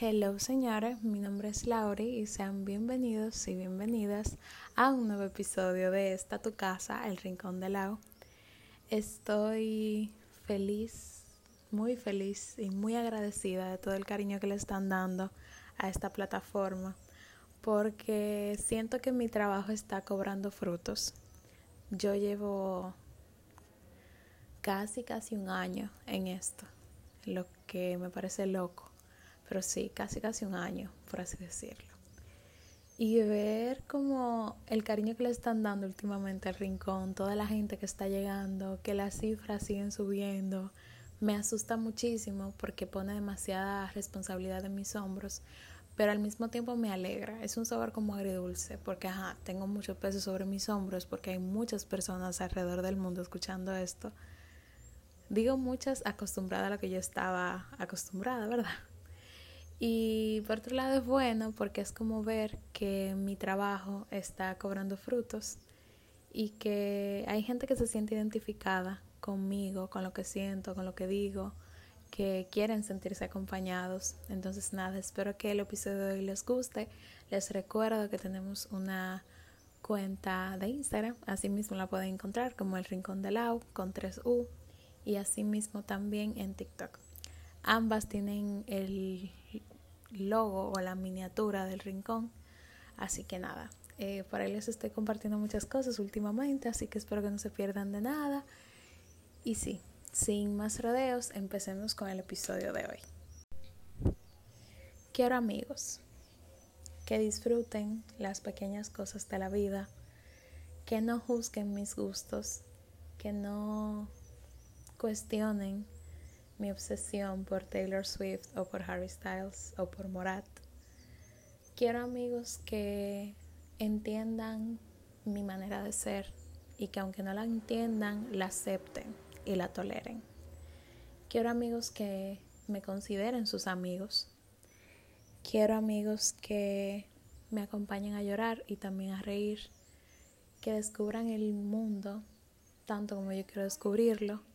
Hello señores, mi nombre es Lauri y sean bienvenidos y bienvenidas a un nuevo episodio de esta tu casa, El Rincón de Lau. Estoy feliz, muy feliz y muy agradecida de todo el cariño que le están dando a esta plataforma porque siento que mi trabajo está cobrando frutos. Yo llevo casi, casi un año en esto, lo que me parece loco pero sí, casi casi un año, por así decirlo. Y ver como el cariño que le están dando últimamente al rincón, toda la gente que está llegando, que las cifras siguen subiendo, me asusta muchísimo porque pone demasiada responsabilidad en mis hombros, pero al mismo tiempo me alegra. Es un sabor como agridulce porque ajá, tengo mucho peso sobre mis hombros porque hay muchas personas alrededor del mundo escuchando esto. Digo muchas acostumbradas a lo que yo estaba acostumbrada, ¿verdad? Y por otro lado es bueno porque es como ver que mi trabajo está cobrando frutos y que hay gente que se siente identificada conmigo, con lo que siento, con lo que digo, que quieren sentirse acompañados. Entonces nada, espero que el episodio de hoy les guste. Les recuerdo que tenemos una cuenta de Instagram, así mismo la pueden encontrar como el Rincón de Lau con 3U y así mismo también en TikTok. Ambas tienen el logo o la miniatura del rincón. Así que nada, eh, por ahí les estoy compartiendo muchas cosas últimamente, así que espero que no se pierdan de nada. Y sí, sin más rodeos, empecemos con el episodio de hoy. Quiero amigos que disfruten las pequeñas cosas de la vida, que no juzguen mis gustos, que no cuestionen mi obsesión por Taylor Swift o por Harry Styles o por Morat. Quiero amigos que entiendan mi manera de ser y que aunque no la entiendan, la acepten y la toleren. Quiero amigos que me consideren sus amigos. Quiero amigos que me acompañen a llorar y también a reír, que descubran el mundo tanto como yo quiero descubrirlo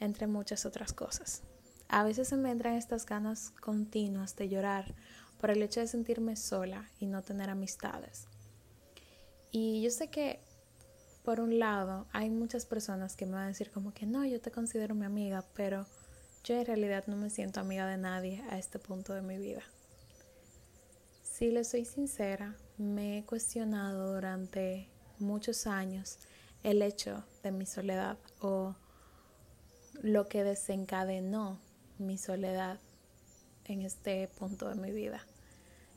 entre muchas otras cosas. A veces se me entran estas ganas continuas de llorar por el hecho de sentirme sola y no tener amistades. Y yo sé que, por un lado, hay muchas personas que me van a decir como que no, yo te considero mi amiga, pero yo en realidad no me siento amiga de nadie a este punto de mi vida. Si le soy sincera, me he cuestionado durante muchos años el hecho de mi soledad o lo que desencadenó mi soledad en este punto de mi vida.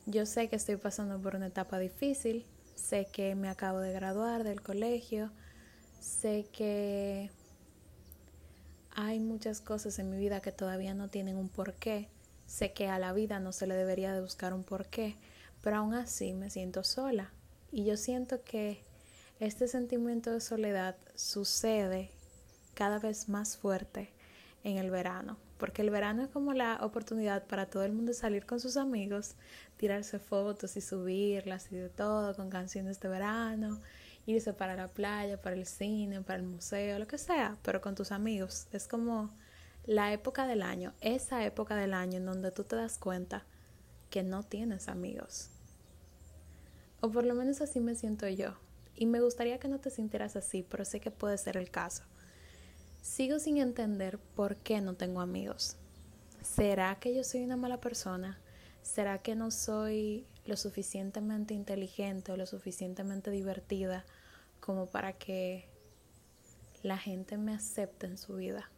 Yo sé que estoy pasando por una etapa difícil, sé que me acabo de graduar del colegio, sé que hay muchas cosas en mi vida que todavía no tienen un porqué, sé que a la vida no se le debería de buscar un porqué, pero aún así me siento sola y yo siento que este sentimiento de soledad sucede cada vez más fuerte en el verano, porque el verano es como la oportunidad para todo el mundo salir con sus amigos, tirarse fotos y subirlas y de todo con canciones de verano, irse para la playa, para el cine, para el museo, lo que sea, pero con tus amigos. Es como la época del año, esa época del año en donde tú te das cuenta que no tienes amigos. O por lo menos así me siento yo. Y me gustaría que no te sintieras así, pero sé que puede ser el caso. Sigo sin entender por qué no tengo amigos. ¿Será que yo soy una mala persona? ¿Será que no soy lo suficientemente inteligente o lo suficientemente divertida como para que la gente me acepte en su vida?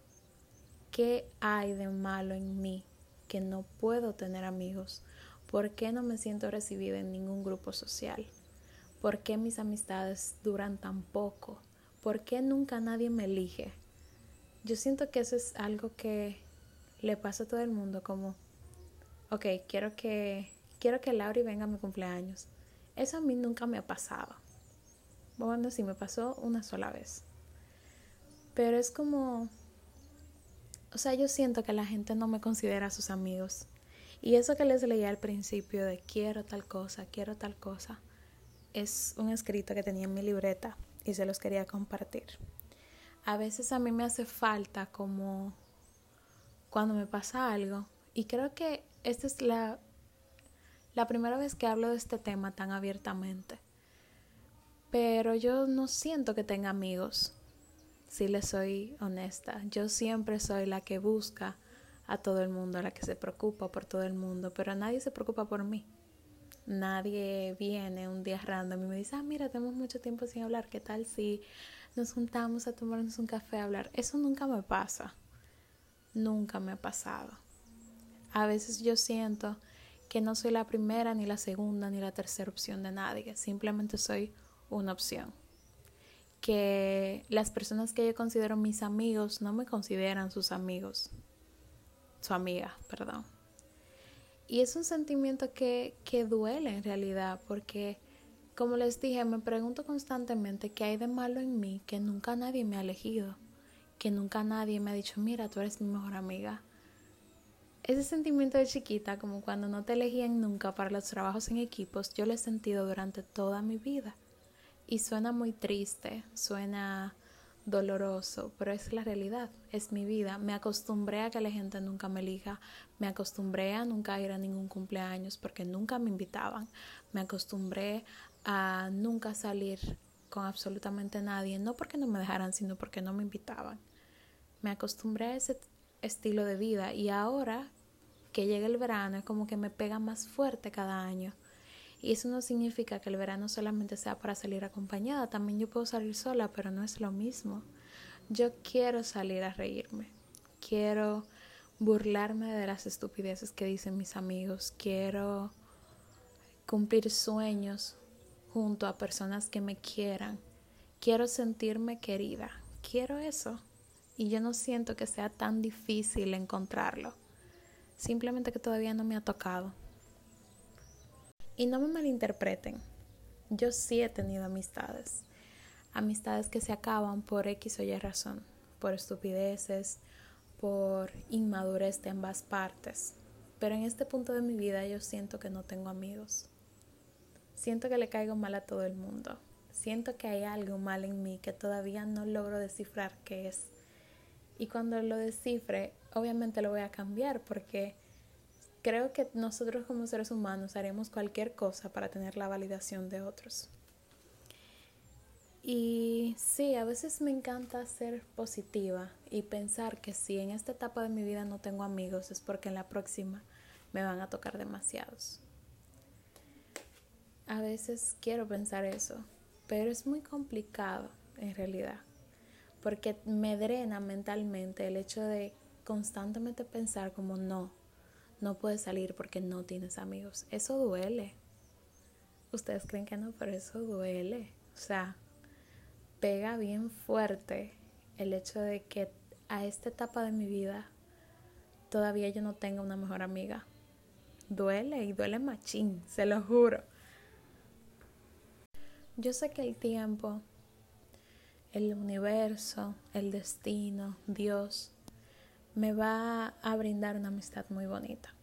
¿Qué hay de malo en mí que no puedo tener amigos? ¿Por qué no me siento recibida en ningún grupo social? ¿Por qué mis amistades duran tan poco? ¿Por qué nunca nadie me elige? Yo siento que eso es algo que le pasa a todo el mundo como, ok, quiero que, quiero que Lauri venga a mi cumpleaños. Eso a mí nunca me ha pasado. Bueno, sí, me pasó una sola vez. Pero es como, o sea, yo siento que la gente no me considera sus amigos. Y eso que les leía al principio de quiero tal cosa, quiero tal cosa, es un escrito que tenía en mi libreta y se los quería compartir a veces a mí me hace falta como cuando me pasa algo y creo que esta es la la primera vez que hablo de este tema tan abiertamente. Pero yo no siento que tenga amigos, si le soy honesta. Yo siempre soy la que busca a todo el mundo, la que se preocupa por todo el mundo, pero nadie se preocupa por mí. Nadie viene un día random y me dice, ah, mira, tenemos mucho tiempo sin hablar, ¿qué tal si nos juntamos a tomarnos un café a hablar? Eso nunca me pasa, nunca me ha pasado. A veces yo siento que no soy la primera, ni la segunda, ni la tercera opción de nadie, simplemente soy una opción. Que las personas que yo considero mis amigos no me consideran sus amigos, su amiga, perdón. Y es un sentimiento que, que duele en realidad, porque como les dije, me pregunto constantemente qué hay de malo en mí que nunca nadie me ha elegido, que nunca nadie me ha dicho, mira, tú eres mi mejor amiga. Ese sentimiento de chiquita, como cuando no te elegían nunca para los trabajos en equipos, yo lo he sentido durante toda mi vida. Y suena muy triste, suena doloroso, pero es la realidad, es mi vida. Me acostumbré a que la gente nunca me elija, me acostumbré a nunca ir a ningún cumpleaños porque nunca me invitaban, me acostumbré a nunca salir con absolutamente nadie, no porque no me dejaran, sino porque no me invitaban. Me acostumbré a ese estilo de vida y ahora que llega el verano es como que me pega más fuerte cada año y eso no significa que el verano solamente sea para salir acompañada, también yo puedo salir sola, pero no es lo mismo. Yo quiero salir a reírme, quiero burlarme de las estupideces que dicen mis amigos, quiero cumplir sueños junto a personas que me quieran, quiero sentirme querida, quiero eso. Y yo no siento que sea tan difícil encontrarlo, simplemente que todavía no me ha tocado. Y no me malinterpreten, yo sí he tenido amistades, amistades que se acaban por X o Y razón, por estupideces, por inmadurez de ambas partes. Pero en este punto de mi vida yo siento que no tengo amigos. Siento que le caigo mal a todo el mundo. Siento que hay algo mal en mí que todavía no logro descifrar qué es. Y cuando lo descifre, obviamente lo voy a cambiar porque Creo que nosotros como seres humanos haremos cualquier cosa para tener la validación de otros. Y sí, a veces me encanta ser positiva y pensar que si en esta etapa de mi vida no tengo amigos es porque en la próxima me van a tocar demasiados. A veces quiero pensar eso, pero es muy complicado en realidad, porque me drena mentalmente el hecho de constantemente pensar como no, no puedes salir porque no tienes amigos. Eso duele. Ustedes creen que no, pero eso duele. O sea, pega bien fuerte el hecho de que a esta etapa de mi vida todavía yo no tenga una mejor amiga. Duele y duele machín, se lo juro. Yo sé que el tiempo, el universo, el destino, Dios, me va a brindar una amistad muy bonita.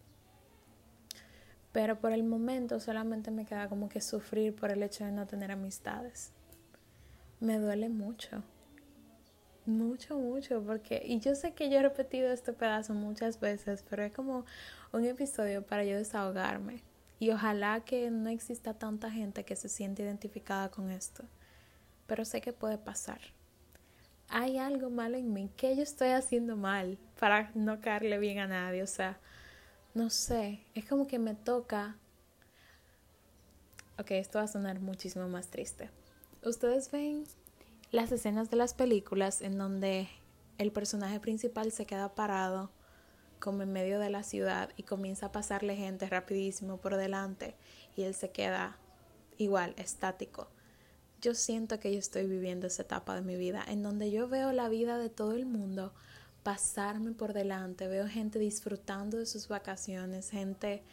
Pero por el momento solamente me queda como que sufrir por el hecho de no tener amistades. Me duele mucho. Mucho, mucho, porque, y yo sé que yo he repetido este pedazo muchas veces, pero es como un episodio para yo desahogarme. Y ojalá que no exista tanta gente que se siente identificada con esto. Pero sé que puede pasar hay algo malo en mí, ¿qué yo estoy haciendo mal para no caerle bien a nadie? O sea, no sé, es como que me toca... Ok, esto va a sonar muchísimo más triste. Ustedes ven las escenas de las películas en donde el personaje principal se queda parado como en medio de la ciudad y comienza a pasarle gente rapidísimo por delante y él se queda igual, estático yo siento que yo estoy viviendo esa etapa de mi vida en donde yo veo la vida de todo el mundo pasarme por delante, veo gente disfrutando de sus vacaciones, gente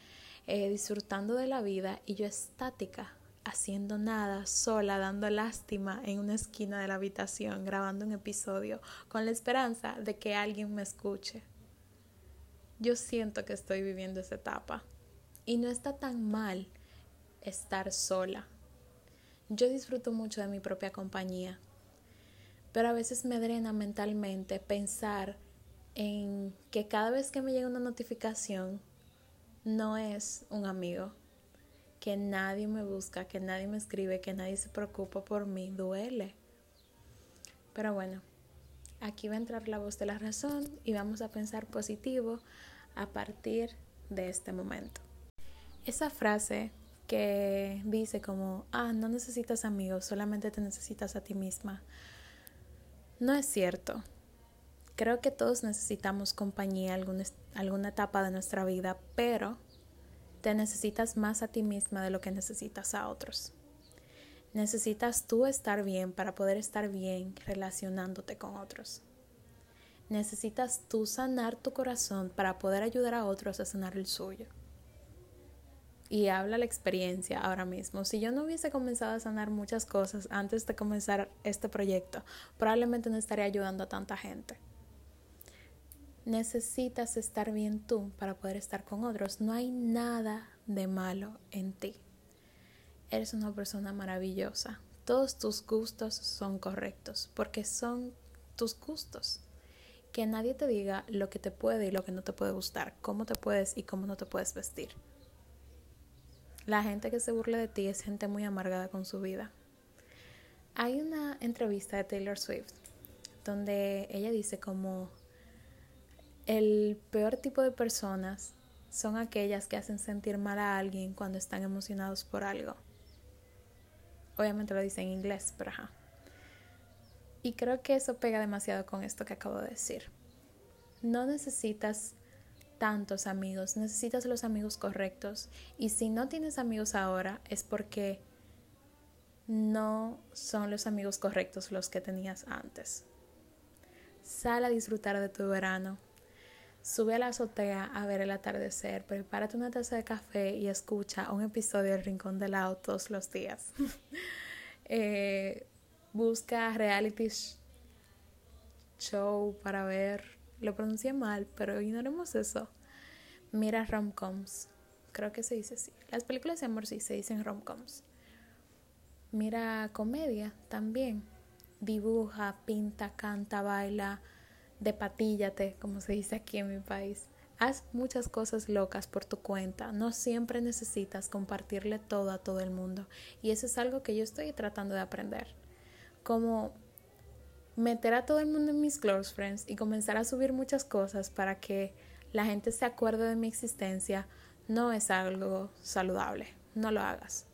eh, disfrutando de la vida y yo estática, haciendo nada, sola, dando lástima en una esquina de la habitación, grabando un episodio con la esperanza de que alguien me escuche. Yo siento que estoy viviendo esa etapa y no está tan mal estar sola, yo disfruto mucho de mi propia compañía, pero a veces me drena mentalmente pensar en que cada vez que me llega una notificación no es un amigo, que nadie me busca, que nadie me escribe, que nadie se preocupa por mí, duele. Pero bueno, aquí va a entrar la voz de la razón y vamos a pensar positivo a partir de este momento. Esa frase que dice como, ah, no necesitas amigos, solamente te necesitas a ti misma, no es cierto. Creo que todos necesitamos compañía alguna, alguna etapa de nuestra vida, pero te necesitas más a ti misma de lo que necesitas a otros. Necesitas tú estar bien para poder estar bien relacionándote con otros. Necesitas tú sanar tu corazón para poder ayudar a otros a sanar el suyo. Y habla la experiencia ahora mismo. Si yo no hubiese comenzado a sanar muchas cosas antes de comenzar este proyecto, probablemente no estaría ayudando a tanta gente. Necesitas estar bien tú para poder estar con otros. No hay nada de malo en ti. Eres una persona maravillosa. Todos tus gustos son correctos porque son tus gustos que nadie te diga lo que te puede y lo que no te puede gustar, cómo te puedes y cómo no te puedes vestir. La gente que se burla de ti es gente muy amargada con su vida. Hay una entrevista de Taylor Swift donde ella dice como el peor tipo de personas son aquellas que hacen sentir mal a alguien cuando están emocionados por algo. Obviamente lo dice en inglés, pero ajá. Y creo que eso pega demasiado con esto que acabo de decir. No necesitas tantos amigos, necesitas los amigos correctos. Y si no tienes amigos ahora es porque no son los amigos correctos los que tenías antes. Sal a disfrutar de tu verano. Sube a la azotea a ver el atardecer, prepárate una taza de café y escucha un episodio del Rincón del Lado todos los días. eh, busca reality show para ver. Lo pronuncié mal, pero ignoremos eso. Mira romcoms. Creo que se dice así. Las películas de amor sí se dicen romcoms. Mira comedia también. Dibuja, pinta, canta, baila, depatíllate, como se dice aquí en mi país. Haz muchas cosas locas por tu cuenta. No siempre necesitas compartirle todo a todo el mundo. Y eso es algo que yo estoy tratando de aprender como meter a todo el mundo en mis close friends y comenzar a subir muchas cosas para que la gente se acuerde de mi existencia no es algo saludable. No lo hagas.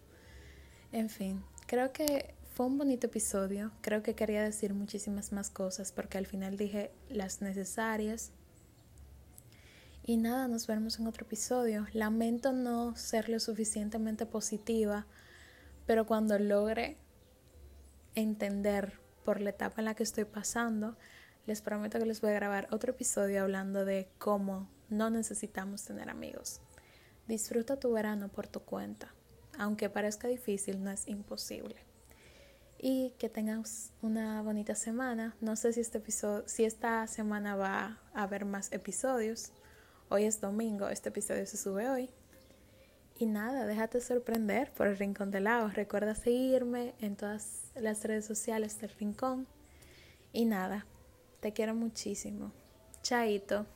En fin, creo que fue un bonito episodio. Creo que quería decir muchísimas más cosas porque al final dije las necesarias. Y nada, nos vemos en otro episodio. Lamento no ser lo suficientemente positiva, pero cuando logre entender por la etapa en la que estoy pasando, les prometo que les voy a grabar otro episodio hablando de cómo no necesitamos tener amigos. Disfruta tu verano por tu cuenta. Aunque parezca difícil, no es imposible. Y que tengas una bonita semana. No sé si este episodio, si esta semana va a haber más episodios. Hoy es domingo, este episodio se sube hoy. Y nada, déjate sorprender por el Rincón de Lagos. Recuerda seguirme en todas las redes sociales del Rincón. Y nada, te quiero muchísimo. Chaito.